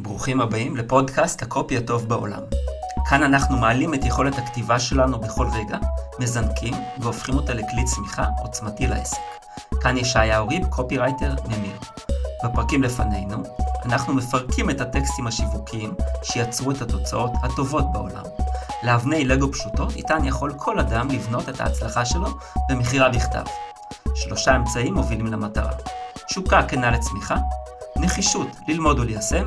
ברוכים הבאים לפודקאסט הקופי הטוב בעולם. כאן אנחנו מעלים את יכולת הכתיבה שלנו בכל רגע, מזנקים והופכים אותה לכלי צמיחה עוצמתי לעסק. כאן ישעיהו ריב, קופירייטר ממיר. בפרקים לפנינו, אנחנו מפרקים את הטקסטים השיווקיים שיצרו את התוצאות הטובות בעולם. לאבני לגו פשוטות, איתן יכול כל אדם לבנות את ההצלחה שלו במכירה בכתב. שלושה אמצעים מובילים למטרה. תשוקה כנה לצמיחה, נחישות ללמוד וליישם,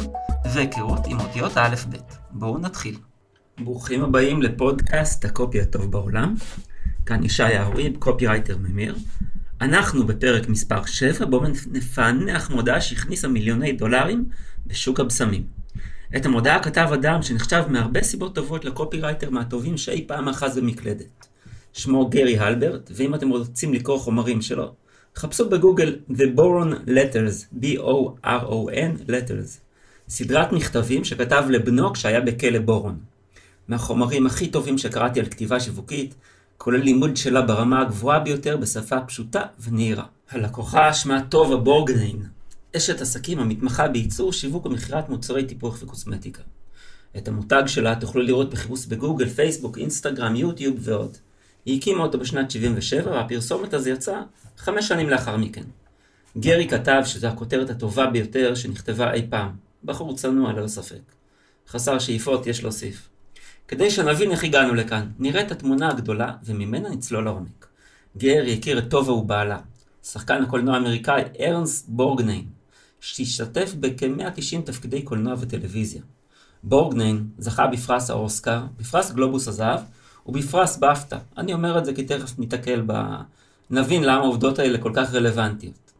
והיכרות עם אותיות האלף-בית. בואו נתחיל. ברוכים הבאים לפודקאסט הקופי הטוב בעולם. כאן ישעיהו ריב, קופירייטר ממיר. אנחנו בפרק מספר 7, בואו נפענח מודעה שהכניסה מיליוני דולרים בשוק הבשמים. את המודעה כתב אדם שנחשב מהרבה סיבות טובות לקופירייטר מהטובים שאי פעם אחז במקלדת. שמו גרי הלברט, ואם אתם רוצים לקרוא חומרים שלו, חפשו בגוגל The Boron Letters, B-O-R-O-N Letters, סדרת מכתבים שכתב לבנו כשהיה בכלא בורון. מהחומרים הכי טובים שקראתי על כתיבה שיווקית, כולל לימוד שלה ברמה הגבוהה ביותר בשפה פשוטה ונהירה. הלקוחה שמה טובה בורגניין, אשת עסקים המתמחה בייצור, שיווק ומכירת מוצרי טיפוח וקוסמטיקה. את המותג שלה תוכלו לראות בחיפוש בגוגל, פייסבוק, אינסטגרם, יוטיוב ועוד. היא הקימה אותו בשנת 77 והפרסומת הזו יצאה חמש שנים לאחר מכן. גרי כתב שזו הכותרת הטובה ביותר שנכתבה אי פעם. בחור צנוע ללא ספק. חסר שאיפות יש להוסיף. כדי שנבין איך הגענו לכאן, נראה את התמונה הגדולה וממנה נצלול לעומק. גרי הכיר את טובה ובעלה, שחקן הקולנוע האמריקאי ארנסט בורגניין, שהשתתף בכ-190 תפקידי קולנוע וטלוויזיה. בורגניין זכה בפרס האוסקר, בפרס גלובוס הזהב ובפרס באפתא. אני אומר את זה כי תכף ניתקל ב... נבין למה העובדות האלה כל כך רלוונטיות.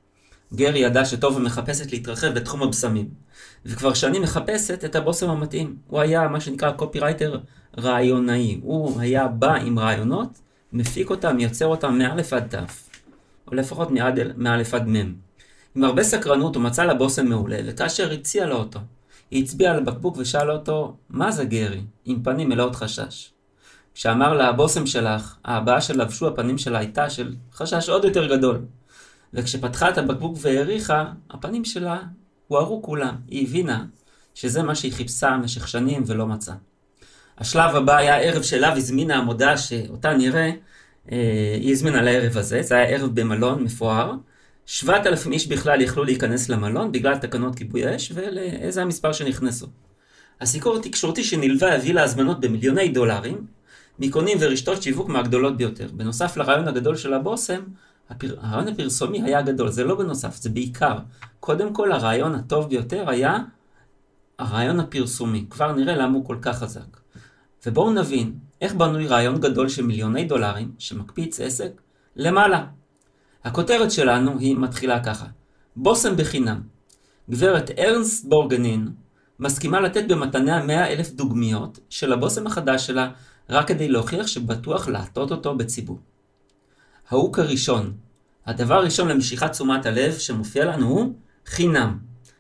גרי ידע שטובה מחפשת להתרחב בתחום הבשמים, וכבר שנים מחפשת את הבושם המתאים. הוא היה מה שנקרא קופירייטר רעיונאי. הוא היה בא עם רעיונות, מפיק אותם, מייצר אותם מאלף עד תף, או לפחות מאלף עד מם. עם הרבה סקרנות הוא מצא לה בושם מעולה, וכאשר הציע לו אותו, היא הצביעה על הבקבוק ושאלה אותו, מה זה גרי? עם פנים מלאות חשש. כשאמר לה, הבושם שלך, ההבעה שלבשו הפנים שלה הייתה של חשש עוד יותר גדול. וכשפתחה את הבקבוק והעריכה, הפנים שלה הוארו כולם. היא הבינה שזה מה שהיא חיפשה במשך שנים ולא מצאה. השלב הבא היה ערב שאליו הזמינה המודעה שאותה נראה, אה, היא הזמינה לערב הזה, זה היה ערב במלון מפואר. 7,000 איש בכלל יכלו להיכנס למלון בגלל תקנות כיבוי אש, ולאיזה המספר שנכנסו. הסיקור התקשורתי שנלווה הביא להזמנות במיליוני דולרים, מקונים ורשתות שיווק מהגדולות ביותר. בנוסף לרעיון הגדול של הבושם, הפר... הרעיון הפרסומי היה גדול, זה לא בנוסף, זה בעיקר. קודם כל, הרעיון הטוב ביותר היה הרעיון הפרסומי. כבר נראה למה הוא כל כך חזק. ובואו נבין איך בנוי רעיון גדול של מיליוני דולרים, שמקפיץ עסק, למעלה. הכותרת שלנו היא מתחילה ככה: בושם בחינם. גברת ארנסט בורגנין מסכימה לתת במתניה 100 אלף דוגמיות של הבושם החדש שלה רק כדי להוכיח שבטוח לעטות אותו בציבור. ההוק הראשון, הדבר הראשון למשיכת תשומת הלב שמופיע לנו הוא חינם.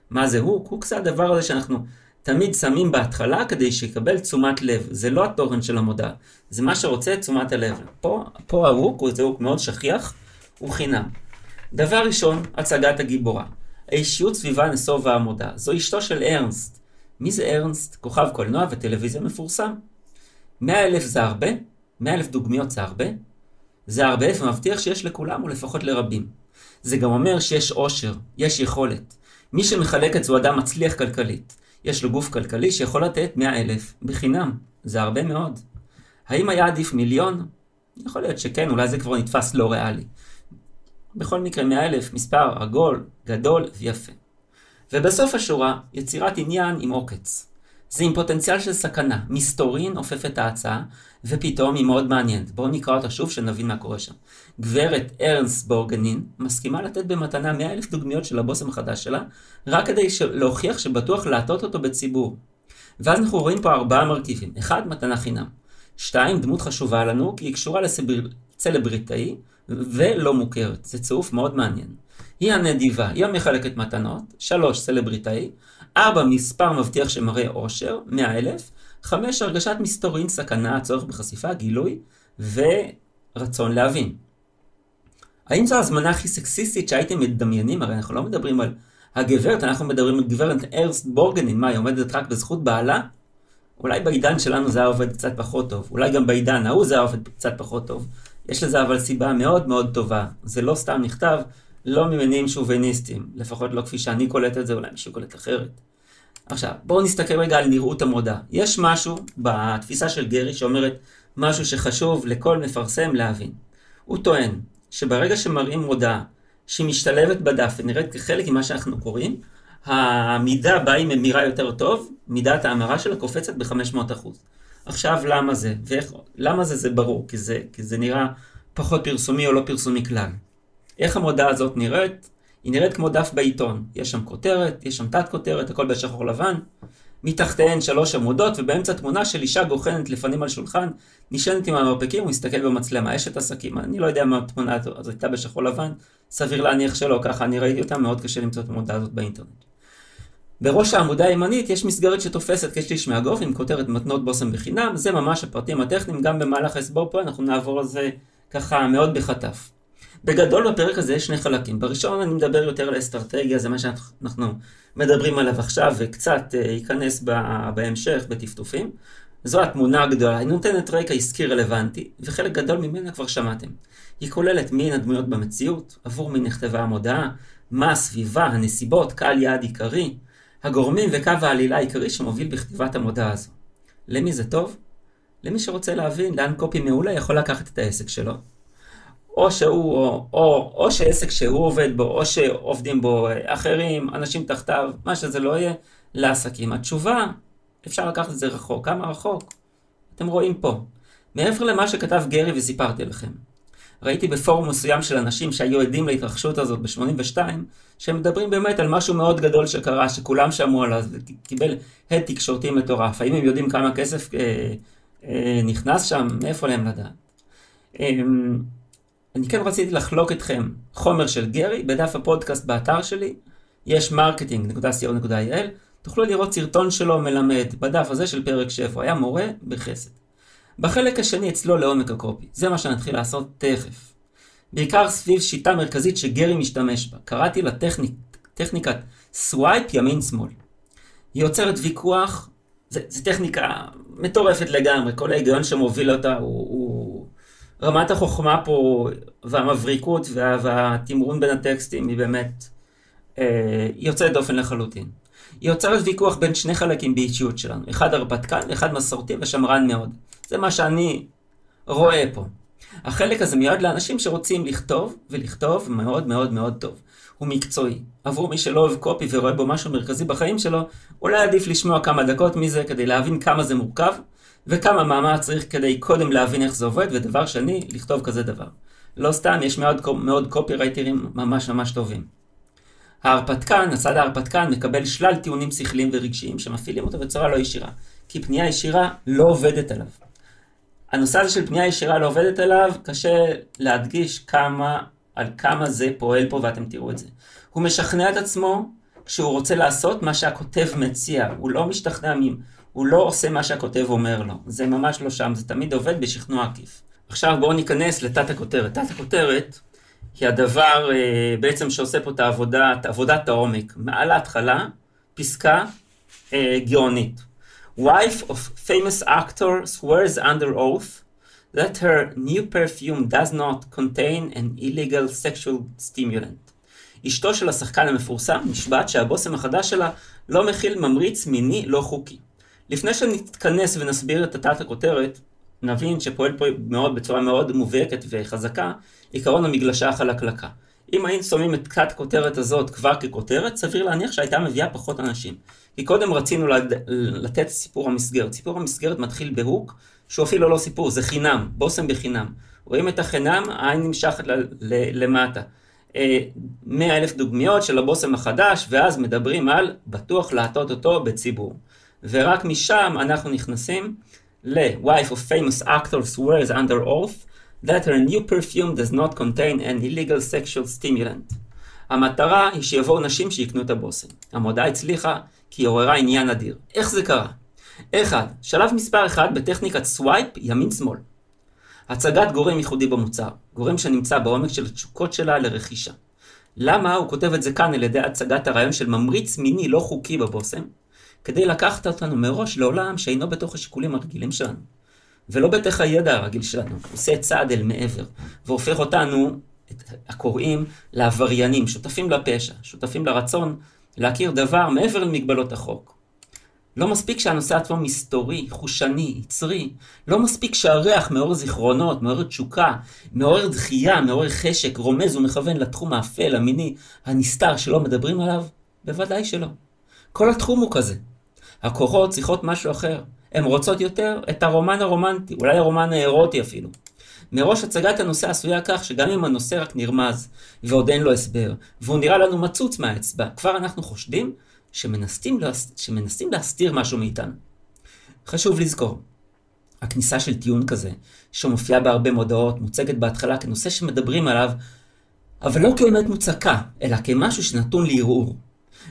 מה זה הוק? הוק זה הדבר הזה שאנחנו תמיד שמים בהתחלה כדי שיקבל תשומת לב. זה לא התורן של המודעה, זה מה שרוצה תשומת הלב. פה, פה ההוק, זה הוק מאוד שכיח, הוא חינם. דבר ראשון, הצגת הגיבורה. האישיות סביבה נסובה המודעה. זו אשתו של ארנסט. מי זה ארנסט? כוכב קולנוע וטלוויזיה מפורסם. 100 אלף זה הרבה, 100 אלף דוגמיות זה הרבה, זה הרבה ומבטיח שיש לכולם או לפחות לרבים. זה גם אומר שיש עושר, יש יכולת. מי שמחלק את זה הוא אדם מצליח כלכלית. יש לו גוף כלכלי שיכול לתת 100 אלף בחינם, זה הרבה מאוד. האם היה עדיף מיליון? יכול להיות שכן, אולי זה כבר נתפס לא ריאלי. בכל מקרה 100 אלף, מספר עגול, גדול ויפה. ובסוף השורה, יצירת עניין עם עוקץ. זה עם פוטנציאל של סכנה. מסתורין עופף את ההצעה, ופתאום היא מאוד מעניינת. בואו נקרא אותה שוב שנבין מה קורה שם. גברת ארנס בורגנין מסכימה לתת במתנה 100 אלף דוגמיות של הבושם החדש שלה, רק כדי להוכיח שבטוח להטות אותו בציבור. ואז אנחנו רואים פה ארבעה מרכיבים. אחד, מתנה חינם. שתיים, דמות חשובה לנו, כי היא קשורה לסלבריטאי ולא מוכרת. זה צירוף מאוד מעניין. היא הנדיבה, היא המחלקת מתנות. שלוש, סלבריטאי. ארבע, מספר מבטיח שמראה עושר, מאה אלף. חמש, הרגשת מסתורין, סכנה, הצורך בחשיפה, גילוי ורצון להבין. האם זו ההזמנה הכי סקסיסטית שהייתם מדמיינים? הרי אנחנו לא מדברים על הגברת, אנחנו מדברים על גברת ארסט בורגנין, מה, היא עומדת רק בזכות בעלה? אולי בעידן שלנו זה היה עובד קצת פחות טוב, אולי גם בעידן ההוא זה היה עובד קצת פחות טוב. יש לזה אבל סיבה מאוד מאוד טובה. זה לא סתם נכתב, לא ממניעים שוביניסטיים, לפחות לא כפי שאני קולט את זה, אולי מישהו קולט אחרת. עכשיו, בואו נסתכל רגע על נראות המודעה. יש משהו בתפיסה של גרי שאומרת משהו שחשוב לכל מפרסם להבין. הוא טוען שברגע שמראים מודעה משתלבת בדף ונראית כחלק ממה שאנחנו קוראים, המידה בה היא ממירה יותר טוב, מידת ההמרה שלה קופצת ב-500%. עכשיו, למה זה? ואיך, למה זה? זה ברור, כי זה, כי זה נראה פחות פרסומי או לא פרסומי כלל. איך המודעה הזאת נראית? היא נראית כמו דף בעיתון. יש שם כותרת, יש שם תת-כותרת, הכל בשחור לבן. מתחתיהן שלוש עמודות, ובאמצע תמונה של אישה גוחנת לפנים על שולחן, נשענת עם המרפקים ומסתכל במצלמה, אשת עסקים. אני לא יודע מה התמונה הזאת הייתה בשחור לבן, סביר להניח שלא, ככה אני ראיתי אותה, מאוד קשה למצוא את המודעה הזאת באינטרנט. בראש העמודה הימנית יש מסגרת שתופסת כשליש מהגוף עם כותרת מתנות בושם בחינם, זה ממש הפרטים הטכניים, גם במהלך ההסבור פה אנחנו נעבור על זה ככה מאוד בחטף. בגדול בפרק הזה יש שני חלקים. בראשון אני מדבר יותר על אסטרטגיה, זה מה שאנחנו מדברים עליו עכשיו, וקצת אה, ייכנס בהמשך בטפטופים. זו התמונה הגדולה, היא נותנת רקע עסקי רלוונטי, וחלק גדול ממנה כבר שמעתם. היא כוללת מי הדמויות במציאות, עבור מי נכתבה המודעה, מה הסביבה, הנסיבות, קהל יעד עיקרי, הגורמים וקו העלילה העיקרי שמוביל בכתיבת המודעה הזו. למי זה טוב? למי שרוצה להבין לאן קופי מעולה יכול לקחת את העסק שלו. או שהוא, או, או, או שעסק שהוא עובד בו, או שעובדים בו אחרים, אנשים תחתיו, מה שזה לא יהיה, לעסקים. התשובה, אפשר לקחת את זה רחוק. כמה רחוק? אתם רואים פה. מעבר למה שכתב גרי וסיפרתי לכם. ראיתי בפורום מסוים של אנשים שהיו עדים להתרחשות הזאת ב-82, שהם מדברים באמת על משהו מאוד גדול שקרה, שכולם שמעו עליו, וקיבל הד תקשורתי מטורף. האם הם יודעים כמה כסף אה, אה, נכנס שם? מאיפה להם לדעת? אה, אני כן רציתי לחלוק איתכם חומר של גרי בדף הפודקאסט באתר שלי, יש marketing.co.il, תוכלו לראות סרטון שלו מלמד בדף הזה של פרק 7, הוא היה מורה בחסד. בחלק השני אצלול לעומק הקופי, זה מה שנתחיל לעשות תכף. בעיקר סביב שיטה מרכזית שגרי משתמש בה, קראתי לה טכניק, טכניקת swipe ימין-שמאל. היא יוצרת ויכוח, זו טכניקה מטורפת לגמרי, כל ההיגיון שמוביל אותה הוא, הוא רמת החוכמה פה והמבריקות וה, והתמרון בין הטקסטים היא באמת אה, יוצאת דופן לחלוטין. היא יוצרת ויכוח בין שני חלקים באישיות שלנו, אחד הרפתקן ואחד מסורתי ושמרן מאוד. זה מה שאני רואה פה. החלק הזה מיועד לאנשים שרוצים לכתוב, ולכתוב מאוד מאוד מאוד טוב. הוא מקצועי. עבור מי שלא אוהב קופי ורואה בו משהו מרכזי בחיים שלו, אולי עדיף לשמוע כמה דקות מזה כדי להבין כמה זה מורכב, וכמה מאמץ צריך כדי קודם להבין איך זה עובד, ודבר שני, לכתוב כזה דבר. לא סתם, יש מאוד, מאוד קופי רייטרים ממש ממש טובים. ההרפתקן, הצד ההרפתקן, מקבל שלל טיעונים שכליים ורגשיים שמפעילים אותו בצורה לא ישירה, כי פנייה ישירה לא עובדת עליו. הנושא הזה של פנייה ישירה לא עובדת עליו, קשה להדגיש כמה, על כמה זה פועל פה ואתם תראו את זה. הוא משכנע את עצמו כשהוא רוצה לעשות מה שהכותב מציע, הוא לא משתכנע, הוא לא עושה מה שהכותב אומר לו, זה ממש לא שם, זה תמיד עובד בשכנוע עקיף. עכשיו בואו ניכנס לתת הכותרת. תת הכותרת היא הדבר אה, בעצם שעושה פה את העבודה, את עבודת העומק. מעל ההתחלה, פסקה אה, גאונית. Wife of famous actor swears under oath that her new perfume does not contain an illegal sexual stimulant. אשתו של השחקן המפורסם נשבעת שהבושם החדש שלה לא מכיל ממריץ מיני לא חוקי. לפני שנתכנס ונסביר את התת הכותרת, נבין שפועל פה מאוד, בצורה מאוד מובהקת וחזקה, עיקרון המגלשה החלקלקה. אם היינו שמים את כת כותרת הזאת כבר ככותרת, סביר להניח שהייתה מביאה פחות אנשים. כי קודם רצינו לתת סיפור המסגרת. סיפור המסגרת מתחיל בהוק, שהוא אפילו לא סיפור, זה חינם, בושם בחינם. רואים את החינם, העין נמשכת למטה. אה, מאה אלף דוגמיות של הבושם החדש, ואז מדברים על בטוח לעטות אותו בציבור. ורק משם אנחנו נכנסים ל-wife of famous actor swears under oath that her new perfume does not contain an illegal sexual stimulant. המטרה היא שיבואו נשים שיקנו את הבושם. המודעה הצליחה כי היא עוררה עניין אדיר. איך זה קרה? אחד, שלב מספר אחד בטכניקת swipe ימין-שמאל. הצגת גורם ייחודי במוצר, גורם שנמצא בעומק של התשוקות שלה לרכישה. למה הוא כותב את זה כאן על ידי הצגת הרעיון של ממריץ מיני לא חוקי בבושם? כדי לקחת אותנו מראש לעולם שאינו בתוך השיקולים הרגילים שלנו. ולא בתוך הידע הרגיל שלנו, עושה צעד אל מעבר, והופך אותנו, את הקוראים, לעבריינים, שותפים לפשע, שותפים לרצון להכיר דבר מעבר למגבלות החוק. לא מספיק שהנושא עצמו מסתורי, חושני, יצרי, לא מספיק שהריח מעורר זיכרונות, מעורר תשוקה, מעורר דחייה, מעורר חשק, רומז ומכוון לתחום האפל, המיני, הנסתר שלא מדברים עליו? בוודאי שלא. כל התחום הוא כזה. הקורות צריכות משהו אחר. הן רוצות יותר את הרומן הרומנטי, אולי הרומן האירוטי אפילו. מראש הצגת הנושא עשויה כך שגם אם הנושא רק נרמז, ועוד אין לו הסבר, והוא נראה לנו מצוץ מהאצבע, כבר אנחנו חושדים שמנסים, להס... שמנסים להסתיר משהו מאיתנו. חשוב לזכור, הכניסה של טיעון כזה, שמופיעה בהרבה מודעות, מוצגת בהתחלה כנושא שמדברים עליו, אבל לא כאמת מוצקה, אלא כמשהו שנתון לערעור.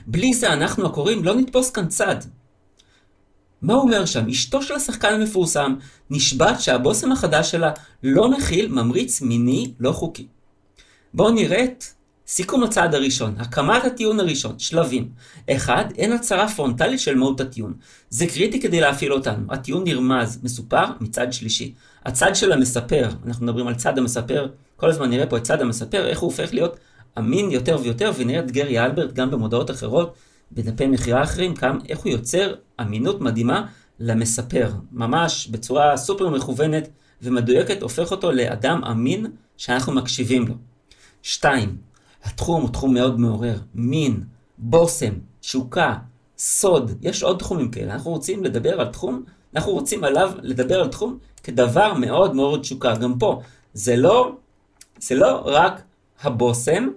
בלי זה אנחנו הקוראים לא נתפוס כאן צד. מה הוא אומר שם? אשתו של השחקן המפורסם נשבעת שהבושם החדש שלה לא מכיל ממריץ מיני לא חוקי. בואו נראה את סיכום הצעד הראשון, הקמת הטיעון הראשון, שלבים. אחד, אין הצהרה פרונטלית של מהות הטיעון. זה קריטי כדי להפעיל אותנו. הטיעון נרמז, מסופר מצד שלישי. הצד של המספר, אנחנו מדברים על צד המספר, כל הזמן נראה פה את צד המספר, איך הוא הופך להיות אמין יותר ויותר, ונראה את גרי אלברט גם במודעות אחרות, בדפי מכירה אחרים, כאן איך הוא יוצר אמינות מדהימה למספר. ממש בצורה סופר מכוונת ומדויקת, הופך אותו לאדם אמין שאנחנו מקשיבים לו. שתיים, התחום הוא תחום מאוד מעורר. מין, בושם, תשוקה, סוד, יש עוד תחומים כאלה. אנחנו רוצים לדבר על תחום, אנחנו רוצים עליו לדבר על תחום כדבר מאוד מאוד תשוקה. גם פה, זה לא, זה לא רק הבושם,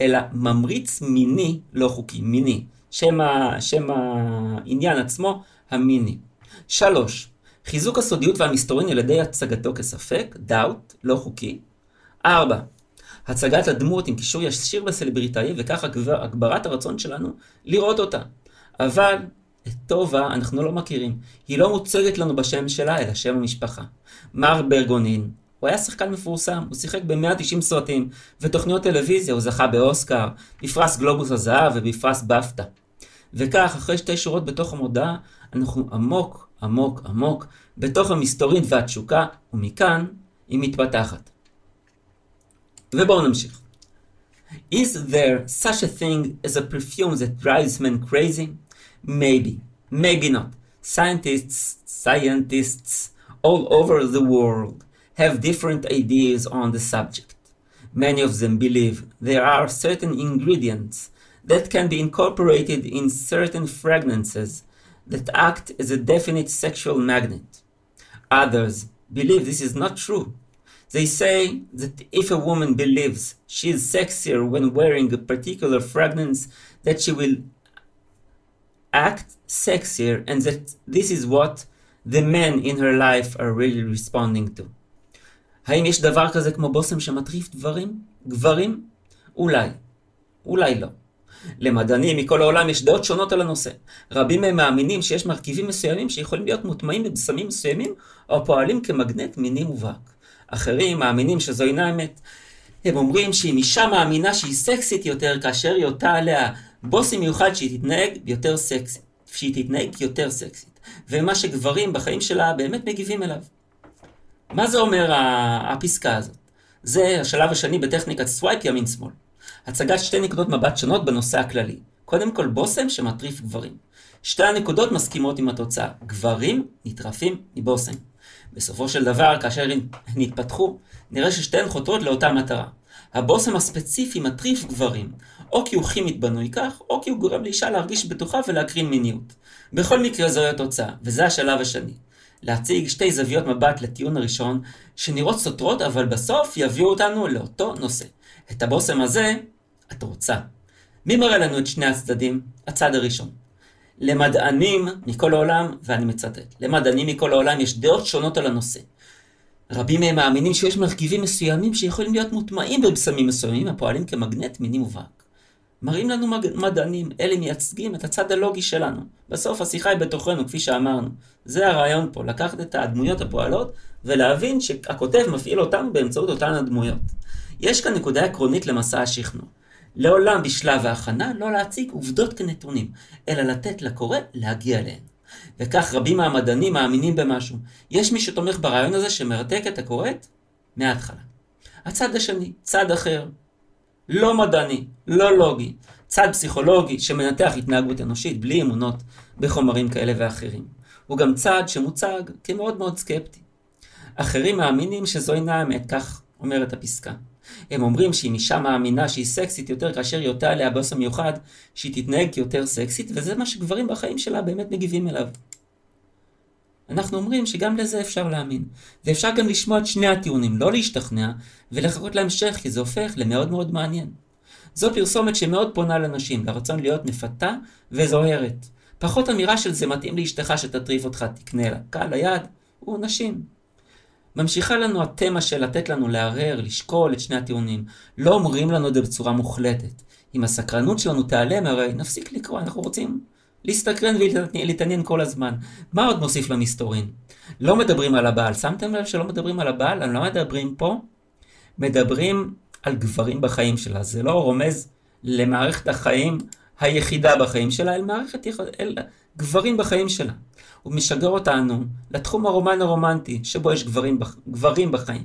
אלא ממריץ מיני לא חוקי, מיני. שם, ה, שם העניין עצמו, המיני. שלוש, חיזוק הסודיות והמסתורין על ידי הצגתו כספק, דאוט, לא חוקי. ארבע, הצגת הדמות עם קישור ישיר לסלבריטאי, וכך הגברת הרצון שלנו לראות אותה. אבל את טובה אנחנו לא מכירים. היא לא מוצגת לנו בשם שלה, אלא שם המשפחה. מר ברגונין, הוא היה שחקן מפורסם, הוא שיחק ב-190 סרטים ותוכניות טלוויזיה, הוא זכה באוסקר, בפרס גלובוס הזהב ובפרס בפטה. וכך, אחרי שתי שורות בתוך המודעה, אנחנו עמוק, עמוק, עמוק, בתוך המסתורין והתשוקה, ומכאן היא מתפתחת. ובואו נמשיך. Is there such a thing as a perfume that drives men crazy? Maybe, maybe not. Scientists, scientists all over the world have different ideas on the subject. Many of them believe there are certain ingredients that can be incorporated in certain fragrances that act as a definite sexual magnet. Others believe this is not true they say that if a woman believes she is sexier when wearing a particular fragrance, that she will act sexier and that this is what the men in her life are really responding to. האם יש דבר כזה כמו בושם שמטריף דברים? גברים? אולי. אולי לא. למדענים מכל העולם יש דעות שונות על הנושא. רבים מהם מאמינים שיש מרכיבים מסוימים שיכולים להיות מוטמעים בבשמים מסוימים או פועלים כמגנט מיני מובהק. אחרים מאמינים שזו אינה אמת. הם אומרים שאם אישה מאמינה שהיא סקסית יותר כאשר היא אותה עליה בוסי מיוחד שהיא תתנהג יותר סקסית, שהיא תתנהג יותר סקסית, ומה שגברים בחיים שלה באמת מגיבים אליו. מה זה אומר הפסקה הזאת? זה השלב השני בטכניקת swipe ימין-שמאל. הצגת שתי נקודות מבט שונות בנושא הכללי. קודם כל בושם שמטריף גברים. שתי הנקודות מסכימות עם התוצאה. גברים נטרפים מבושם. בסופו של דבר, כאשר הן יתפתחו, נראה ששתיהן חותרות לאותה מטרה. הבושם הספציפי מטריף גברים, או כי הוא כימית בנוי כך, או כי הוא גורם לאישה להרגיש בטוחה ולהקרין מיניות. בכל מקרה זוהי התוצאה, וזה השלב השני. להציג שתי זוויות מבט לטיעון הראשון, שנראות סותרות, אבל בסוף יביאו אותנו לאותו נושא. את הבושם הזה, את רוצה. מי מראה לנו את שני הצדדים? הצד הראשון. למדענים מכל העולם, ואני מצטט, למדענים מכל העולם יש דעות שונות על הנושא. רבים מהם מאמינים שיש מרכיבים מסוימים שיכולים להיות מוטמעים בבשמים מסוימים הפועלים כמגנט מיני מובהק. מראים לנו מדענים, אלה מייצגים את הצד הלוגי שלנו. בסוף השיחה היא בתוכנו, כפי שאמרנו. זה הרעיון פה, לקחת את הדמויות הפועלות ולהבין שהכותב מפעיל אותנו באמצעות אותן הדמויות. יש כאן נקודה עקרונית למסע השכנוע. לעולם בשלב ההכנה לא להציג עובדות כנתונים, אלא לתת לקורא להגיע אליהן. וכך רבים מהמדענים מאמינים במשהו. יש מי שתומך ברעיון הזה שמרתק את הקוראת מההתחלה. הצד השני, צד אחר, לא מדעני, לא לוגי, צד פסיכולוגי שמנתח התנהגות אנושית בלי אמונות בחומרים כאלה ואחרים. הוא גם צד שמוצג כמאוד מאוד סקפטי. אחרים מאמינים שזו אינה האמת, כך אומרת הפסקה. הם אומרים שאם אישה מאמינה שהיא סקסית יותר כאשר היא אותה עליה באופן מיוחד, שהיא תתנהג כיותר סקסית, וזה מה שגברים בחיים שלה באמת מגיבים אליו. אנחנו אומרים שגם לזה אפשר להאמין. ואפשר גם לשמוע את שני הטיעונים, לא להשתכנע, ולחכות להמשך, כי זה הופך למאוד מאוד מעניין. זו פרסומת שמאוד פונה לנשים, לרצון להיות מפתה וזוהרת. פחות אמירה של זה מתאים לאשתך שתטריף אותך, תקנה לה. קהל היד הוא נשים. ממשיכה לנו התמה של לתת לנו לערער, לשקול את שני הטיעונים. לא אומרים לנו את זה בצורה מוחלטת. אם הסקרנות שלנו תיעלם, הרי נפסיק לקרוא, אנחנו רוצים להסתקרן ולהתעניין כל הזמן. מה עוד נוסיף למסתורין? לא מדברים על הבעל. שמתם לב שלא מדברים על הבעל? על מה מדברים פה? מדברים על גברים בחיים שלה. זה לא רומז למערכת החיים היחידה בחיים שלה, אל מערכת, אל גברים בחיים שלה. הוא משגר אותנו לתחום הרומן הרומנטי, שבו יש גברים, גברים בחיים.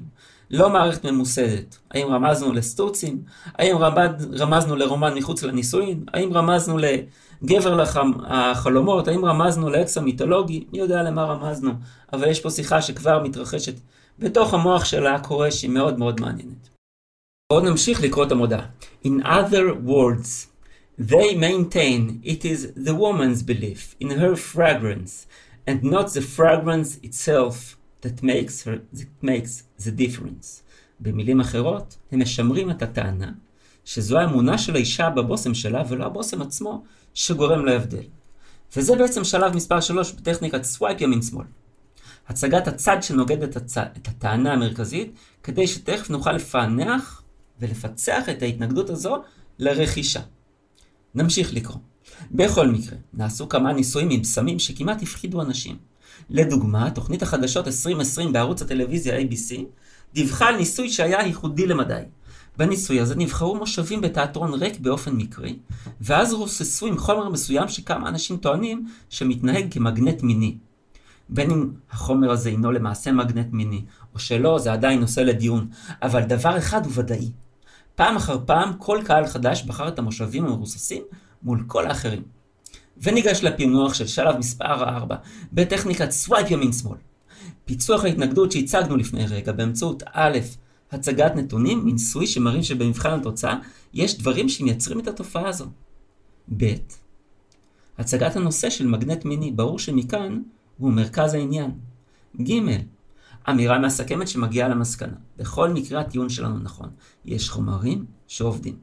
לא מערכת ממוסדת. האם רמזנו לסטוצים? האם רמז, רמזנו לרומן מחוץ לנישואין? האם רמזנו לגבר לחם, החלומות? האם רמזנו לאקס המיתולוגי? מי יודע למה רמזנו? אבל יש פה שיחה שכבר מתרחשת בתוך המוח של הקורא שהיא מאוד מאוד מעניינת. בואו נמשיך לקרוא את המודעה. In other words, they maintain it is the woman's belief in her fragrance and not the fragrance itself that makes, her, that makes the difference. במילים אחרות, הם משמרים את הטענה שזו האמונה של האישה בבושם שלה ולא הבושם עצמו שגורם להבדל. וזה בעצם שלב מספר 3 בטכניקת swipe ימין שמאל. הצגת הצד שנוגד את, הצ... את הטענה המרכזית, כדי שתכף נוכל לפענח ולפצח את ההתנגדות הזו לרכישה. נמשיך לקרוא. בכל מקרה, נעשו כמה ניסויים עם בשמים שכמעט הפחידו אנשים. לדוגמה, תוכנית החדשות 2020 בערוץ הטלוויזיה ABC דיווחה על ניסוי שהיה ייחודי למדי. בניסוי הזה נבחרו מושבים בתיאטרון ריק באופן מקרי, ואז רוססו עם חומר מסוים שכמה אנשים טוענים שמתנהג כמגנט מיני. בין אם החומר הזה הינו למעשה מגנט מיני, או שלא, זה עדיין נושא לדיון, אבל דבר אחד הוא ודאי. פעם אחר פעם כל קהל חדש בחר את המושבים המרוססים מול כל האחרים. וניגש לפענוח של שלב מספר 4 בטכניקת swipe ימין שמאל. פיצוח ההתנגדות שהצגנו לפני רגע באמצעות א', הצגת נתונים מניסוי שמראים שבמבחן התוצאה יש דברים שמייצרים את התופעה הזו. ב', הצגת הנושא של מגנט מיני, ברור שמכאן הוא מרכז העניין. ג', אמירה מסכמת שמגיעה למסקנה. בכל מקרה הטיעון שלנו נכון. יש חומרים שעובדים.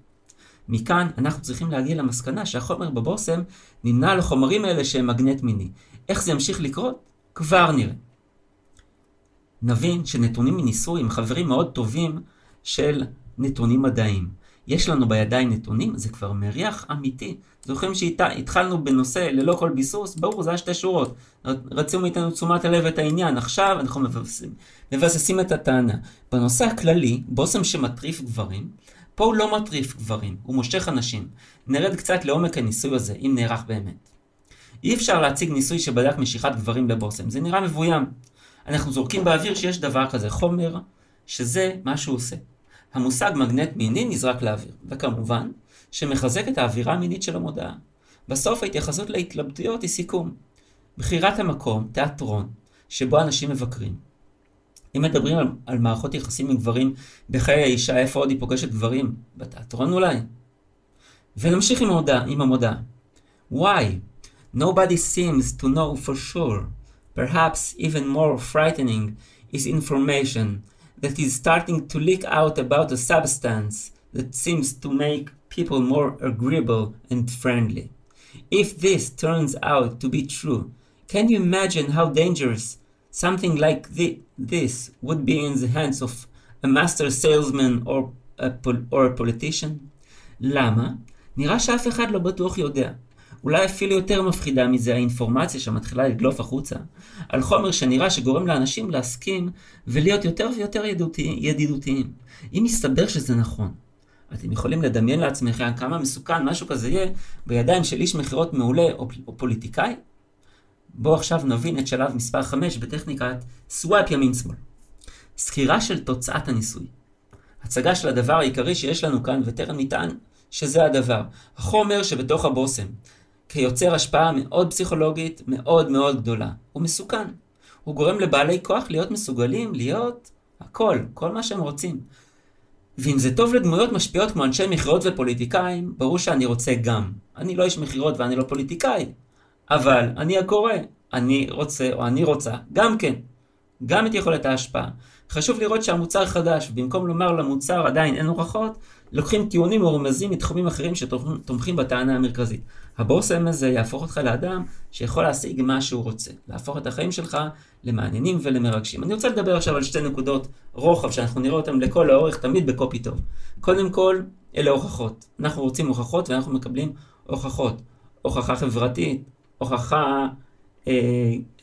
מכאן אנחנו צריכים להגיע למסקנה שהחומר בבושם נמנה לחומרים האלה שהם מגנט מיני. איך זה ימשיך לקרות? כבר נראה. נבין שנתונים מניסוי הם חברים מאוד טובים של נתונים מדעיים. יש לנו בידיים נתונים, זה כבר מריח אמיתי. זוכרים שהתחלנו בנושא ללא כל ביסוס? ברור, זה היה שתי שורות. רצו מאיתנו תשומת הלב את העניין. עכשיו אנחנו מבססים, מבססים את הטענה. בנושא הכללי, בושם שמטריף גברים, פה הוא לא מטריף גברים, הוא מושך אנשים. נרד קצת לעומק הניסוי הזה, אם נערך באמת. אי אפשר להציג ניסוי שבדק משיכת גברים לבושם, זה נראה מבוים. אנחנו זורקים באוויר שיש דבר כזה, חומר, שזה מה שהוא עושה. המושג מגנט מיני נזרק לאוויר, וכמובן, שמחזק את האווירה המינית של המודעה. בסוף ההתייחסות להתלבטויות היא סיכום. בחירת המקום, תיאטרון, שבו אנשים מבקרים, אם מדברים על, על מערכות יחסים עם גברים בחיי האישה, איפה עוד היא פוגשת גברים? בתיאטרון אולי? ונמשיך עם המודע, המודעה. Why? Nobody seems to know for sure. Perhaps even more frightening is information that is starting to leak out about a substance that seems to make people more agreeable and friendly. If this turns out to be true, can you imagine how dangerous something like the, this would be in the hands of a master salesman or a, or a politician? למה? נראה שאף אחד לא בטוח יודע. אולי אפילו יותר מפחידה מזה האינפורמציה שמתחילה לדלוף החוצה, על חומר שנראה שגורם לאנשים להסכים ולהיות יותר ויותר ידידותיים. אם יסתבר שזה נכון, אתם יכולים לדמיין לעצמכם כמה מסוכן משהו כזה יהיה בידיים של איש מכירות מעולה או, או פוליטיקאי? בואו עכשיו נבין את שלב מספר 5 בטכניקת סוואפ ימין-שמאל. סקירה של תוצאת הניסוי. הצגה של הדבר העיקרי שיש לנו כאן וטרם נטען שזה הדבר. החומר שבתוך הבושם. כיוצר השפעה מאוד פסיכולוגית, מאוד מאוד גדולה. הוא מסוכן. הוא גורם לבעלי כוח להיות מסוגלים להיות הכל, כל מה שהם רוצים. ואם זה טוב לדמויות משפיעות כמו אנשי מכירות ופוליטיקאים, ברור שאני רוצה גם. אני לא איש מכירות ואני לא פוליטיקאי, אבל אני הקורא, אני רוצה או אני רוצה, גם כן. גם את יכולת ההשפעה. חשוב לראות שהמוצר חדש, במקום לומר למוצר עדיין אין הוכחות, לוקחים טיעונים מרומזים מתחומים אחרים שתומכים בטענה המרכזית. הבושם הזה יהפוך אותך לאדם שיכול להשיג מה שהוא רוצה, להפוך את החיים שלך למעניינים ולמרגשים. אני רוצה לדבר עכשיו על שתי נקודות רוחב שאנחנו נראה אותן לכל האורך, תמיד בקופי טוב. קודם כל, אלה הוכחות. אנחנו רוצים הוכחות ואנחנו מקבלים הוכחות. הוכחה חברתית, הוכחה אה,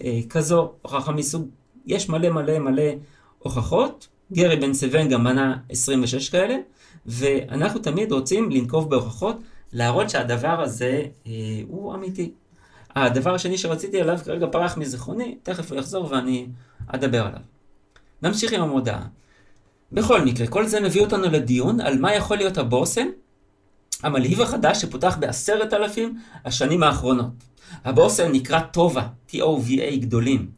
אה, כזו, הוכחה מסוג, יש מלא מלא מלא הוכחות. גרי בן סבן גם מנה 26 כאלה, ואנחנו תמיד רוצים לנקוב בהוכחות, להראות שהדבר הזה אה, הוא אמיתי. הדבר השני שרציתי עליו כרגע פרח מזיכרוני, תכף הוא יחזור ואני אדבר עליו. נמשיך עם המודעה. בכל מקרה, כל זה מביא אותנו לדיון על מה יכול להיות הבושם המלהיב החדש שפותח בעשרת אלפים השנים האחרונות. הבושם נקרא טובה, T-O-V-A גדולים,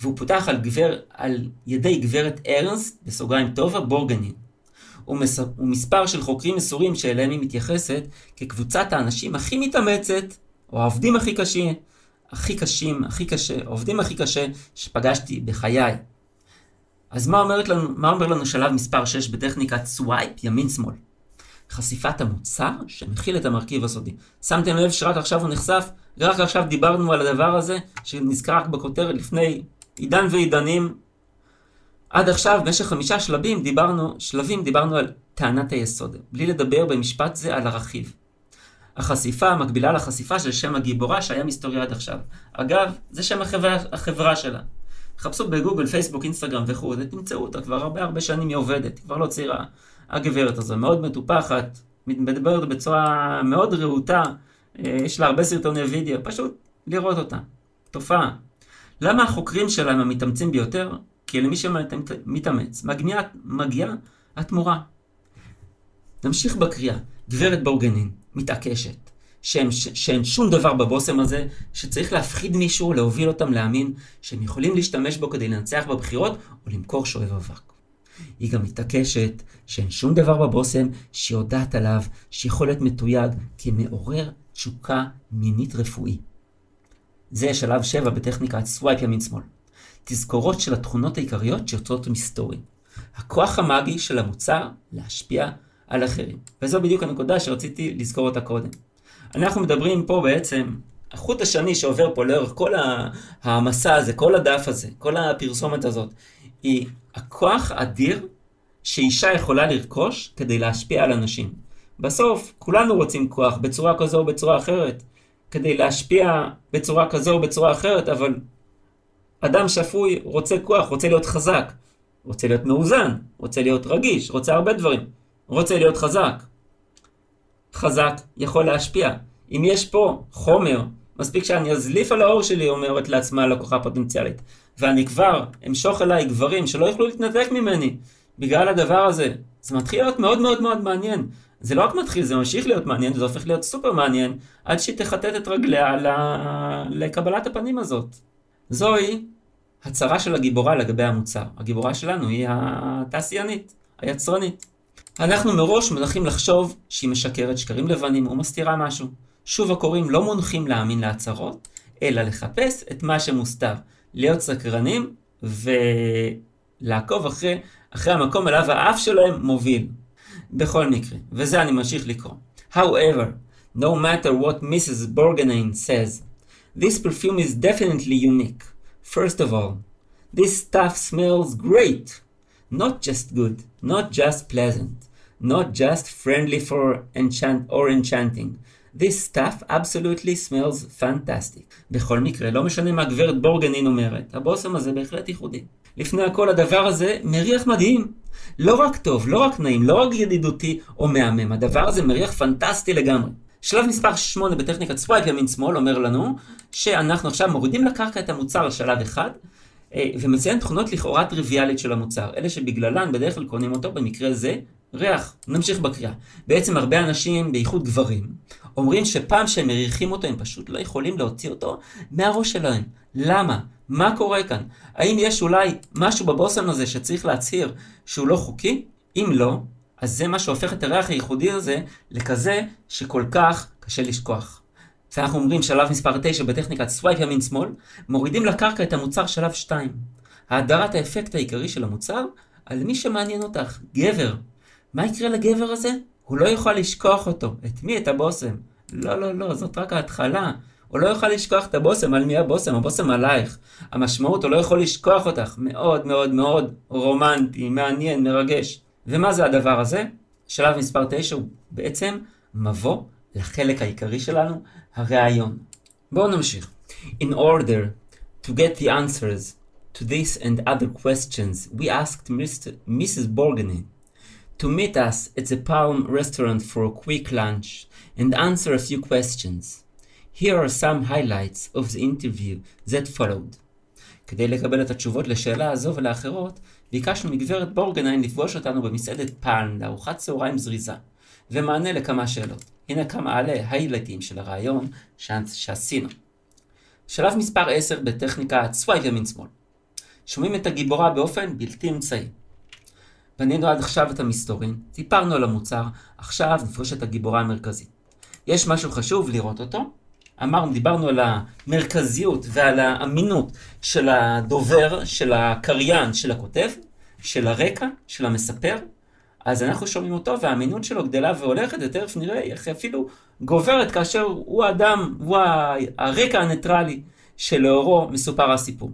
והוא פותח על, גבר, על ידי גברת ארנסט, בסוגריים טובה, בורגנין. ומספר של חוקרים מסורים שאליהם היא מתייחסת כקבוצת האנשים הכי מתאמצת, או העובדים הכי קשים, הכי קשים, הכי קשה, העובדים הכי קשה שפגשתי בחיי. אז מה, לנו, מה אומר לנו שלב מספר 6 בטכניקת swipe, ימין-שמאל? חשיפת המוצר שמכיל את המרכיב הסודי. שמתם לב שרק עכשיו הוא נחשף, ורק עכשיו דיברנו על הדבר הזה, שנזכר רק בכותרת לפני עידן ועידנים. עד עכשיו, במשך חמישה שלבים דיברנו, שלבים דיברנו על טענת היסוד, בלי לדבר במשפט זה על הרכיב. החשיפה מקבילה לחשיפה של שם הגיבורה שהיה מסתורי עד עכשיו. אגב, זה שם החברה, החברה שלה. חפשו בגוגל, פייסבוק, אינסטגרם וכו', ותמצאו אותה, כבר הרבה הרבה שנים היא עובדת, היא כבר לא צעירה. הגברת הזו מאוד מטופחת, מדברת בצורה מאוד רהוטה, אה, יש לה הרבה סרטוני וידאו, פשוט לראות אותה. תופעה. למה החוקרים הם המתאמצים ביותר? כי למי שמתאמץ, מגיעה, מגיעה התמורה. נמשיך בקריאה. גברת בורגנין מתעקשת שאין, שאין שום דבר בבושם הזה שצריך להפחיד מישהו, להוביל אותם להאמין שהם יכולים להשתמש בו כדי לנצח בבחירות או למכור שואב אבק. היא גם מתעקשת שאין שום דבר בבושם שהיא יודעת עליו שיכול להיות מתויג כמעורר תשוקה מינית רפואי. זה שלב 7 בטכניקת swipe ימין-שמאל. תזכורות של התכונות העיקריות שיוצאות מסתורי. הכוח המאגי של המוצר להשפיע על אחרים. וזו בדיוק הנקודה שרציתי לזכור אותה קודם. אנחנו מדברים פה בעצם, החוט השני שעובר פה לאורך כל המסע הזה, כל הדף הזה, כל הפרסומת הזאת, היא הכוח האדיר שאישה יכולה לרכוש כדי להשפיע על אנשים. בסוף, כולנו רוצים כוח בצורה כזו או בצורה אחרת, כדי להשפיע בצורה כזו או בצורה אחרת, אבל אדם שפוי רוצה כוח, רוצה להיות חזק, רוצה להיות מאוזן, רוצה להיות רגיש, רוצה הרבה דברים, רוצה להיות חזק. חזק יכול להשפיע. אם יש פה חומר, מספיק שאני אזליף על האור שלי, אומרת לעצמה הלקוחה הפוטנציאלית. ואני כבר אמשוך אליי גברים שלא יוכלו להתנתק ממני בגלל הדבר הזה. זה מתחיל להיות מאוד מאוד מאוד מעניין. זה לא רק מתחיל, זה ממשיך להיות מעניין, זה הופך להיות סופר מעניין, עד שהיא תחטט את רגליה לקבלת הפנים הזאת. זוהי הצהרה של הגיבורה לגבי המוצר. הגיבורה שלנו היא התעשיינית, היצרנית. אנחנו מראש מונחים לחשוב שהיא משקרת שקרים לבנים או מסתירה משהו. שוב הקוראים לא מונחים להאמין להצהרות, אלא לחפש את מה שמוסתר. להיות סקרנים ולעקוב אחרי, אחרי המקום אליו האף שלהם מוביל. בכל מקרה, וזה אני ממשיך לקרוא. However, no matter what Mrs. Borgenine says, this perfume is definitely unique. First of all, this stuff smells great. Not just good, not just pleasant, not just friendly for enchant or enchanting. This stuff absolutely smells fantastic. בכל מקרה, לא משנה מה גברת בורגנין אומרת, הבושם הזה בהחלט ייחודי. לפני הכל הדבר הזה מריח מדהים. לא רק טוב, לא רק נעים, לא רק ידידותי או מהמם, הדבר הזה מריח פנטסטי לגמרי. שלב מספר 8 בטכניקת swipe ימין שמאל אומר לנו שאנחנו עכשיו מורידים לקרקע את המוצר על שלב אחד אה, ומציין תכונות לכאורה טריוויאלית של המוצר, אלה שבגללן בדרך כלל קונים אותו, במקרה זה ריח. נמשיך בקריאה. בעצם הרבה אנשים, בייחוד גברים, אומרים שפעם שהם מריחים אותו הם פשוט לא יכולים להוציא אותו מהראש שלהם. למה? מה קורה כאן? האם יש אולי משהו בבושם הזה שצריך להצהיר שהוא לא חוקי? אם לא, אז זה מה שהופך את הריח הייחודי הזה לכזה שכל כך קשה לשכוח. ואנחנו אומרים שלב מספר 9 בטכניקת swipe ימין-שמאל, מורידים לקרקע את המוצר שלב 2. האדרת האפקט העיקרי של המוצר על מי שמעניין אותך, גבר. מה יקרה לגבר הזה? הוא לא יוכל לשכוח אותו. את מי? את הבושם. לא, לא, לא, זאת רק ההתחלה. הוא לא יוכל לשכוח את הבושם, על מי הבושם? הבושם עלייך. המשמעות, הוא לא יכול לשכוח אותך. מאוד מאוד מאוד רומנטי, מעניין, מרגש. ומה זה הדבר הזה? שלב מספר 9 הוא בעצם מבוא לחלק העיקרי שלנו, הראיון. בואו נמשיך. In order to get the answers to this and other questions, we asked Mr. Mrs. Borgany to meet us at the Palm restaurant for a quick lunch and answer a few questions. Here are some highlights of the interview that followed. כדי לקבל את התשובות לשאלה הזו ולאחרות, ביקשנו מגברת בורגנין לפגוש אותנו במסעדת פאלם לארוחת צהריים זריזה, ומענה לכמה שאלות. הנה כמה עלי ההיילייטים של הריאיון שעשינו. שלב מספר 10 בטכניקת swipe ימין שמאל. שומעים את הגיבורה באופן בלתי אמצעי. בנינו עד עכשיו את המסתורין, סיפרנו על המוצר, עכשיו נפגוש את הגיבורה המרכזית. יש משהו חשוב לראות אותו. אמרנו, דיברנו על המרכזיות ועל האמינות של הדובר, של הקריין, של הכותב, של הרקע, של המספר. אז אנחנו שומעים אותו והאמינות שלו גדלה והולכת, ותכף נראה איך אפילו גוברת כאשר הוא האדם, הוא הרקע הניטרלי שלאורו מסופר הסיפור.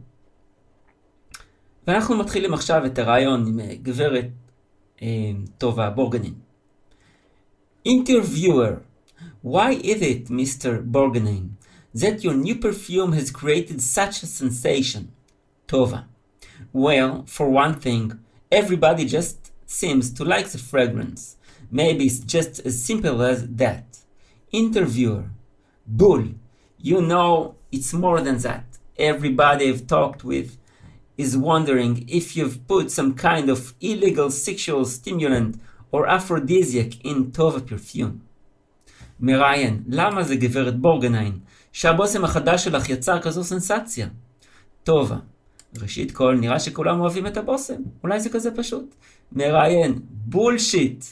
ואנחנו מתחילים עכשיו את הרעיון עם גברת אה, טובה בורגנין. Interviewer, why is it, Mr. Borgenin, that your new perfume has created such a sensation? Tova. Well, for one thing, everybody just seems to like the fragrance. Maybe it's just as simple as that. Interviewer. Bull. You know it's more than that. Everybody I've talked with is wondering if you've put some kind of illegal sexual stimulant or aphrodisiac in Tova perfume. מראיין, למה זה גברת בורגנין, שהבושם החדש שלך יצר כזו סנסציה? טובה, ראשית כל, נראה שכולם אוהבים את הבושם, אולי זה כזה פשוט. מראיין, bullshit.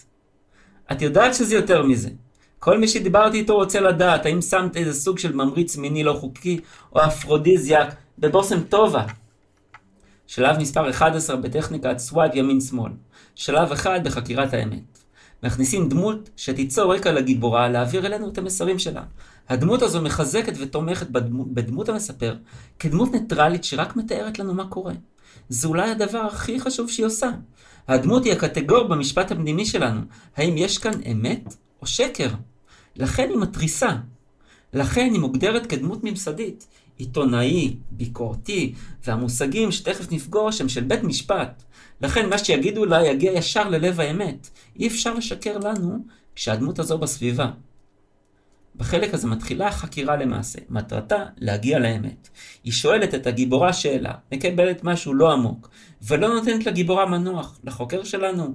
את יודעת שזה יותר מזה. כל מי שדיברתי איתו רוצה לדעת האם שמת איזה סוג של ממריץ מיני לא חוקי או אפרודיזיאק בבושם טובה. שלב מספר 11 בטכניקת סווייד ימין-שמאל. שלב אחד בחקירת האמת. מכניסים דמות שתיצור רקע לגיבורה להעביר אלינו את המסרים שלה. הדמות הזו מחזקת ותומכת בדמות, בדמות המספר כדמות ניטרלית שרק מתארת לנו מה קורה. זה אולי הדבר הכי חשוב שהיא עושה. הדמות היא הקטגור במשפט הפנימי שלנו. האם יש כאן אמת או שקר? לכן היא מתריסה. לכן היא מוגדרת כדמות ממסדית. עיתונאי, ביקורתי, והמושגים שתכף נפגוש הם של בית משפט. לכן מה שיגידו לה יגיע ישר ללב האמת. אי אפשר לשקר לנו כשהדמות הזו בסביבה. בחלק הזה מתחילה החקירה למעשה, מטרתה להגיע לאמת. היא שואלת את הגיבורה שאלה, מקבלת משהו לא עמוק, ולא נותנת לגיבורה מנוח, לחוקר שלנו.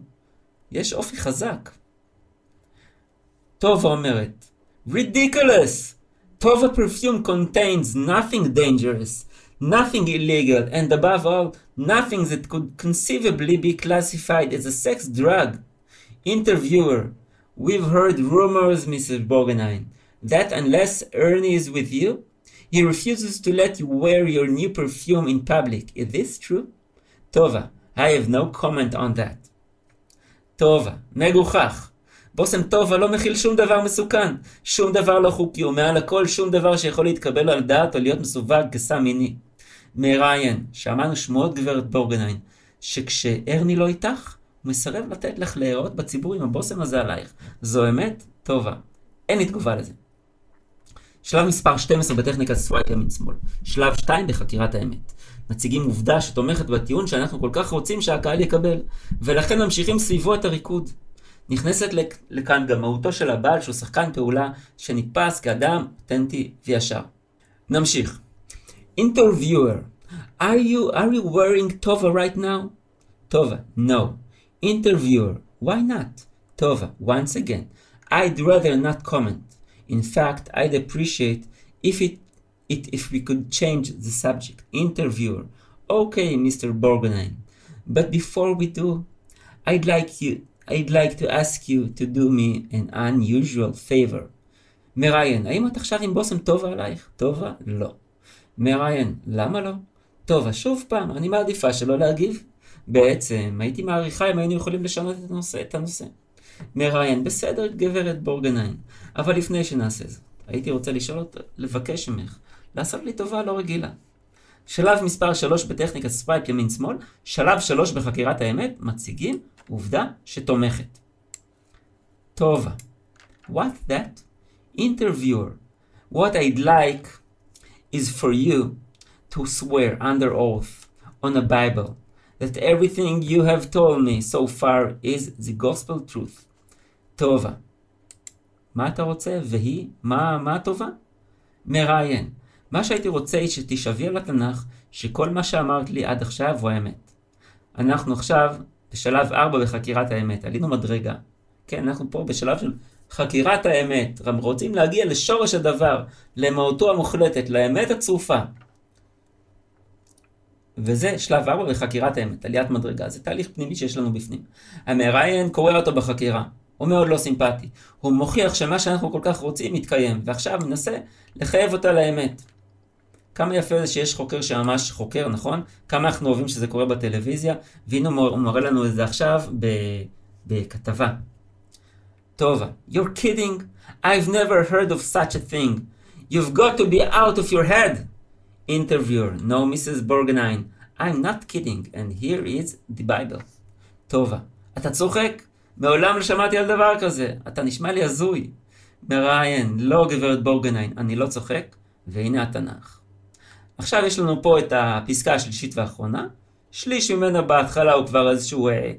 יש אופי חזק. טובה אומרת, Ridiculous! Tova perfume contains nothing dangerous, nothing illegal, and above all, nothing that could conceivably be classified as a sex drug. Interviewer, we've heard rumors, Mrs. Borgenine, that unless Ernie is with you, he refuses to let you wear your new perfume in public. Is this true? Tova, I have no comment on that. טובה, מגוחך, בושם טובה לא מכיל שום דבר מסוכן, שום דבר לא חוקי, ומעל הכל שום דבר שיכול להתקבל על דעת או להיות מסווג כסם מיני. מראיין, שמענו שמועות גברת בורגנין, שכשארני לא איתך, הוא מסרב לתת לך להיראות בציבור עם הבושם הזה עלייך. זו אמת? טובה. אין לי תגובה לזה. שלב מספר 12 בטכניקת swipe ימין-שמאל. שלב 2 בחקירת האמת. מציגים עובדה שתומכת בטיעון שאנחנו כל כך רוצים שהקהל יקבל, ולכן ממשיכים סביבו את הריקוד. נכנסת לכאן גם מהותו של הבעל שהוא שחקן פעולה שנתפס כאדם אותנטי וישר. נמשיך. Interviewer, are you, are you wearing טובה right now? טובה, no. Interviewer, why not? טובה, once again, I'd rather not comment. In fact, I'd appreciate if it, it if we could change the subject. Interviewer, okay, Mr. Borgenheim, but before we do, I'd like you I'd like to ask you to do me an unusual favor. מראיין, האם את עכשיו עם בושם טובה עלייך? טובה? לא. מראיין, למה לא? טובה, שוב פעם, אני מעדיפה שלא להגיב. בעצם, הייתי מעריכה אם היינו יכולים לשנות את הנושא. את הנושא. מראיין, בסדר, גברת בורגנהיים, אבל לפני שנעשה זאת, הייתי רוצה לשאול אותה, לבקש ממך, לעשות לי טובה לא רגילה. שלב מספר 3 בטכניקת swipe ימין-שמאל, שלב 3 בחקירת האמת, מציגים עובדה שתומכת. טובה. What's that? Interviewer. What I'd like is for you to swear under oath on a Bible that everything you have told me so far is the gospel truth. טובה. מה אתה רוצה? והיא? מה, מה הטובה? מראיין. מה שהייתי רוצה היא שתשאבי על התנ"ך שכל מה שאמרת לי עד עכשיו הוא האמת. אנחנו עכשיו בשלב 4 בחקירת האמת, עלינו מדרגה. כן, אנחנו פה בשלב של חקירת האמת, רוצים להגיע לשורש הדבר, למהותו המוחלטת, לאמת הצרופה. וזה שלב 4 בחקירת האמת, עליית מדרגה, זה תהליך פנימי שיש לנו בפנים. המראיין קורא אותו בחקירה, הוא מאוד לא סימפטי. הוא מוכיח שמה שאנחנו כל כך רוצים מתקיים, ועכשיו מנסה לחייב אותה לאמת. כמה יפה זה שיש חוקר שממש חוקר, נכון? כמה אנחנו אוהבים שזה קורה בטלוויזיה, והנה הוא מראה לנו את זה עכשיו בכתבה. טובה, you're kidding? I've never heard of such a thing. You've got to be out of your head. Interviewer, no, Mrs. Borgenheim, I'm not kidding, and here is the Bible. טובה, אתה צוחק? מעולם לא שמעתי על דבר כזה, אתה נשמע לי הזוי. מראיין, לא גברת בורגנהיים, אני לא צוחק, והנה התנ"ך. עכשיו יש לנו פה את הפסקה השלישית והאחרונה. שליש ממנה בהתחלה הוא כבר איזשהו אה,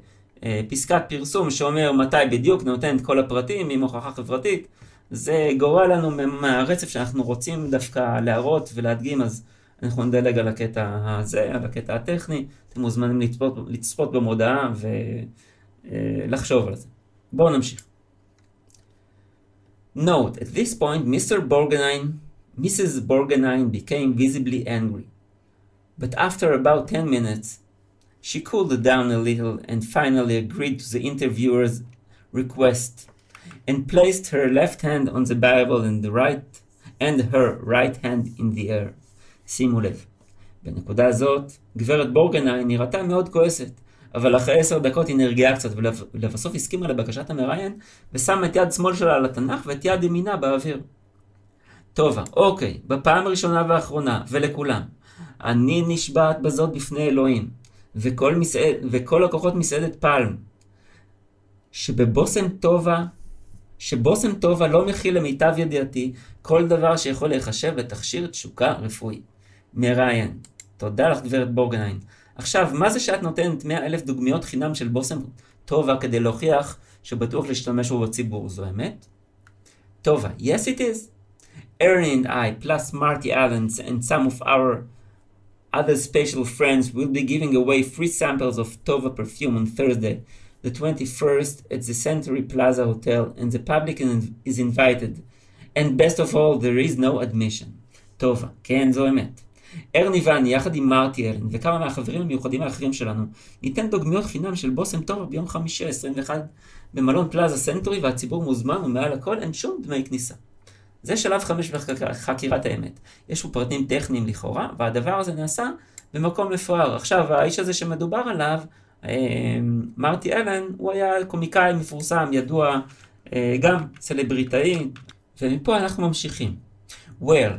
אה, פסקת פרסום שאומר מתי בדיוק נותן את כל הפרטים עם הוכחה חברתית. זה גורע לנו מהרצף שאנחנו רוצים דווקא להראות ולהדגים, אז אנחנו נדלג על הקטע הזה, על הקטע הטכני. אתם מוזמנים לצפות, לצפות במודעה ולחשוב אה, על זה. בואו נמשיך. Note, at this point, Mr. Borgenheim Mrs. Borgenheim became visibly angry. But after about 10 minutes, she cooled down a little and finally agreed to the interviewer's request and placed her left hand on the Bible and the right and her right hand in the air. שימו לב, בנקודה הזאת, גברת בורגנהיים נראתה מאוד כועסת, אבל אחרי עשר דקות היא נרגעה קצת, ולבסוף הסכימה לבקשת המראיין, ושמה את יד שמאל שלה על התנ"ך ואת יד ימינה באוויר. טובה, אוקיי, בפעם הראשונה והאחרונה, ולכולם. אני נשבעת בזאת בפני אלוהים, וכל, מסעד, וכל לקוחות מסעדת פלם, שבבושם טובה, שבושם טובה לא מכיל למיטב ידיעתי כל דבר שיכול להיחשב לתכשיר תשוקה רפואי. מראיין. תודה לך גברת בורגנהיים. עכשיו, מה זה שאת נותנת 100 אלף דוגמיות חינם של בושם טובה כדי להוכיח שבטוח להשתמש בו בציבור? זו אמת? טובה, yes it is. Erin and I, plus Marty Allens and some of our other special friends, will be giving away free samples of Tova perfume on Thursday, the 21st, at the Century Plaza Hotel, and the public is invited. And best of all, there is no admission. טובה, כן, זו אמת. ארני ואני, יחד עם מרטי אלן וכמה מהחברים המיוחדים האחרים שלנו, ניתן דוגמיות חינם של בושם טובה ביום חמישי ה-21 במלון פלאזה סנטורי, והציבור מוזמן, ומעל הכל אין שום דמי כניסה. זה שלב חמש בחקירת האמת. יש פה פרטים טכניים לכאורה, והדבר הזה נעשה במקום מפואר. עכשיו, האיש הזה שמדובר עליו, אה, מרטי אלן, הוא היה קומיקאי מפורסם, ידוע, אה, גם סלבריטאי, ומפה אנחנו ממשיכים. Well,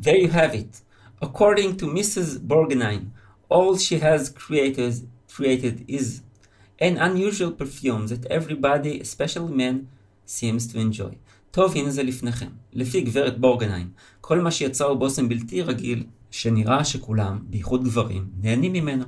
there you have it. According to Mrs. Borgenheim, all she has created, created is an unusual perfume that everybody, especially men, seems to enjoy. טוב, הנה זה לפניכם. לפי גברת בורגנהיים, כל מה שיצא הוא בושם בלתי רגיל, שנראה שכולם, בייחוד גברים, נהנים ממנו.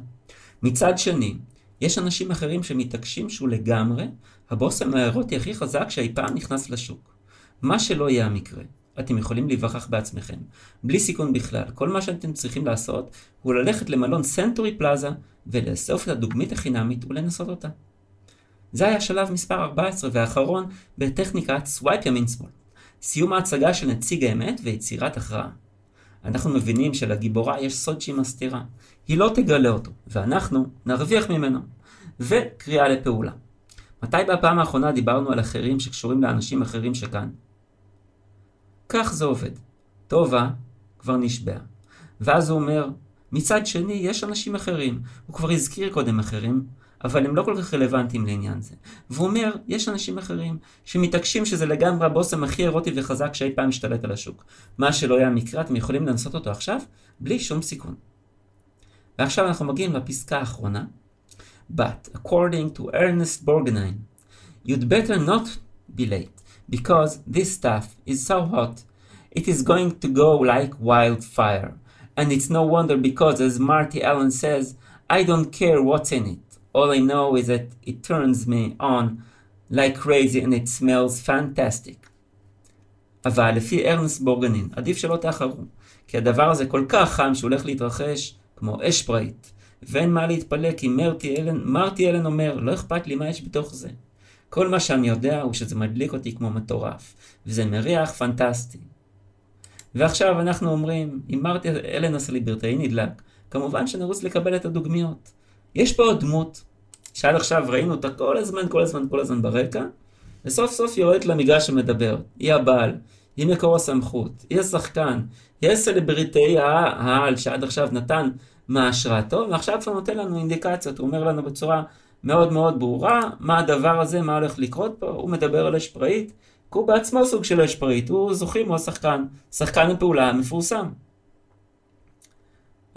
מצד שני, יש אנשים אחרים שמתעקשים שהוא לגמרי הבושם האירוטי הכי חזק שאי פעם נכנס לשוק. מה שלא יהיה המקרה, אתם יכולים להיווכח בעצמכם, בלי סיכון בכלל. כל מה שאתם צריכים לעשות הוא ללכת למלון סנטורי פלאזה ולאסוף את הדוגמית החינמית ולנסות אותה. זה היה שלב מספר 14 והאחרון בטכניקת swipe ימין שמאל. סיום ההצגה של נציג האמת ויצירת הכרעה. אנחנו מבינים שלגיבורה יש סוד שהיא מסתירה. היא לא תגלה אותו, ואנחנו נרוויח ממנו. וקריאה לפעולה. מתי בפעם האחרונה דיברנו על אחרים שקשורים לאנשים אחרים שכאן? כך זה עובד. טובה כבר נשבע. ואז הוא אומר, מצד שני, יש אנשים אחרים. הוא כבר הזכיר קודם אחרים, אבל הם לא כל כך רלוונטיים לעניין זה. והוא אומר, יש אנשים אחרים שמתעקשים שזה לגמרי הבושם הכי אירוטי וחזק שאי פעם השתלט על השוק. מה שלא היה מקרה, אתם יכולים לנסות אותו עכשיו, בלי שום סיכון. ועכשיו אנחנו מגיעים לפסקה האחרונה. But according to Ernest Borgnine, you'd better not be late, because this stuff is so hot, it is going to go like wildfire. And it's no wonder because, as Marty Allen says, I don't care what's in it. All I know is that it turns me on like crazy and it smells fantastic. אבל לפי ארנסט בורגנין, עדיף שלא תאחרו, כי הדבר הזה כל כך חם שהוא הולך להתרחש כמו אש פראית. ואין מה להתפלא כי מרטי אלן, מרטי אלן אומר, לא אכפת לי מה יש בתוך זה. כל מה שאני יודע הוא שזה מדליק אותי כמו מטורף, וזה מריח פנטסטי. ועכשיו אנחנו אומרים, אם מרטי אלן הסליברטאי נדלק, כמובן שנרוץ לקבל את הדוגמיות. יש פה עוד דמות, שעד עכשיו ראינו אותה כל הזמן, כל הזמן, כל הזמן ברקע, וסוף סוף היא יורדת למגרש שמדבר. היא הבעל, היא מקור הסמכות, היא השחקן, היא הסלבריטאי העל שעד עכשיו נתן מהשראתו, ועכשיו כבר נותן לנו אינדיקציות, הוא אומר לנו בצורה מאוד מאוד ברורה מה הדבר הזה, מה הולך לקרות פה, הוא מדבר על אש פראית, כי הוא בעצמו סוג של אש פראית, הוא זוכים, הוא השחקן, שחקן הפעולה המפורסם.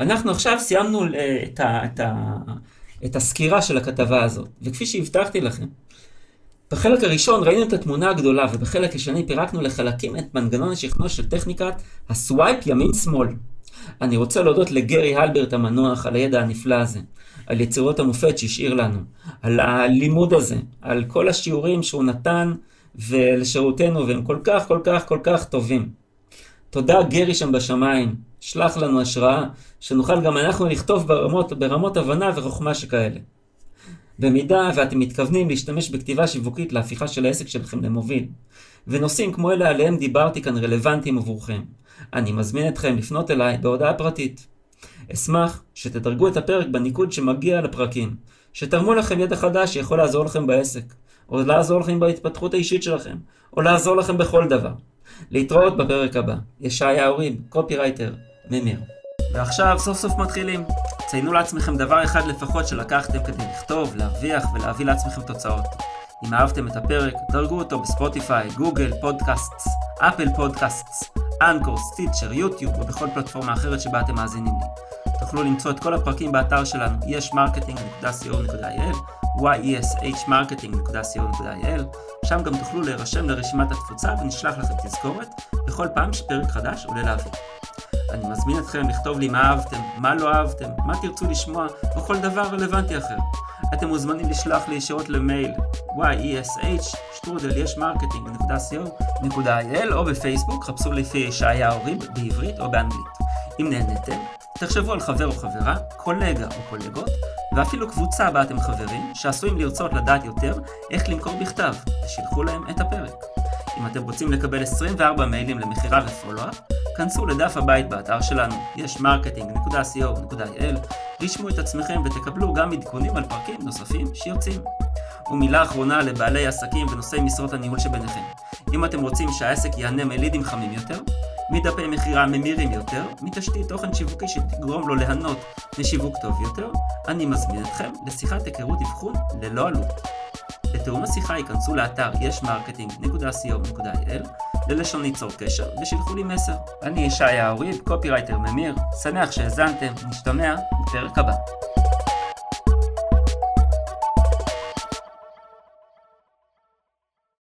אנחנו עכשיו סיימנו אה, את, ה, את, ה, את הסקירה של הכתבה הזאת, וכפי שהבטחתי לכם, בחלק הראשון ראינו את התמונה הגדולה, ובחלק השני פירקנו לחלקים את מנגנון השכנוע של טכניקת הסווייפ ימין-שמאל. אני רוצה להודות לגרי הלברט המנוח על הידע הנפלא הזה, על יצירות המופת שהשאיר לנו, על הלימוד הזה, על כל השיעורים שהוא נתן ולשירותנו, והם כל כך, כל כך, כל כך טובים. תודה גרי שם בשמיים, שלח לנו השראה, שנוכל גם אנחנו לכתוב ברמות, ברמות הבנה וחוכמה שכאלה. במידה ואתם מתכוונים להשתמש בכתיבה שיווקית להפיכה של העסק שלכם למוביל, ונושאים כמו אלה עליהם דיברתי כאן רלוונטיים עבורכם, אני מזמין אתכם לפנות אליי בהודעה פרטית. אשמח שתדרגו את הפרק בניקוד שמגיע לפרקים, שתרמו לכם ידע חדש שיכול לעזור לכם בעסק, או לעזור לכם בהתפתחות האישית שלכם, או לעזור לכם בכל דבר. להתראות בפרק הבא. ישעיהו ריב, קופירייטר, ממיר. ועכשיו סוף סוף מתחילים. ציינו לעצמכם דבר אחד לפחות שלקחתם כדי לכתוב, להרוויח ולהביא לעצמכם תוצאות. אם אהבתם את הפרק, דרגו אותו בספוטיפיי, Google, Podcasts, Apple Podcasts, אנקור, סטיצ'ר, יוטיוב ובכל פלטפורמה אחרת שבה אתם מאזינים לי. תוכלו למצוא את כל הפרקים באתר שלנו ישמרקטינג.co.il yeshmarketing.co.il שם גם תוכלו להירשם לרשימת התפוצה ונשלח לכם תזכורת בכל פעם שפרק חדש עולה לאוויר. אני מזמין אתכם לכתוב לי מה אהבתם, מה לא אהבתם, מה תרצו לשמוע, או כל דבר רלוונטי אחר. אתם מוזמנים לשלוח לי ישירות למייל yesh-marketing.co.il או בפייסבוק, חפשו לפי ישעיה הורים בעברית או באנגלית. אם נהניתם, תחשבו על חבר או חברה, קולגה או קולגות, ואפילו קבוצה בה אתם חברים, שעשויים לרצות לדעת יותר איך למכור בכתב, ושילחו להם את הפרק. אם אתם רוצים לקבל 24 מיילים למכירה ופולו-אפ, כנסו לדף הבית באתר שלנו, יש marketing.co.il, רשמו את עצמכם ותקבלו גם עדכונים על פרקים נוספים שיוצאים. ומילה אחרונה לבעלי עסקים ונושאי משרות הניהול שביניכם. אם אתם רוצים שהעסק ייהנה מלידים חמים יותר, מדפי מכירה ממירים יותר, מתשתית תוכן שיווקי שתגרום לו ליהנות משיווק טוב יותר, אני מזמין אתכם לשיחת היכרות אבחון ללא עלות. לתיאום השיחה היכנסו לאתר ישמרקטינג.co.il ללשונית צור קשר ושלחו לי מסר. אני ישעיהו ריב, קופירייטר ממיר, שמח שהאזנתם, נשתמע בפרק הבא.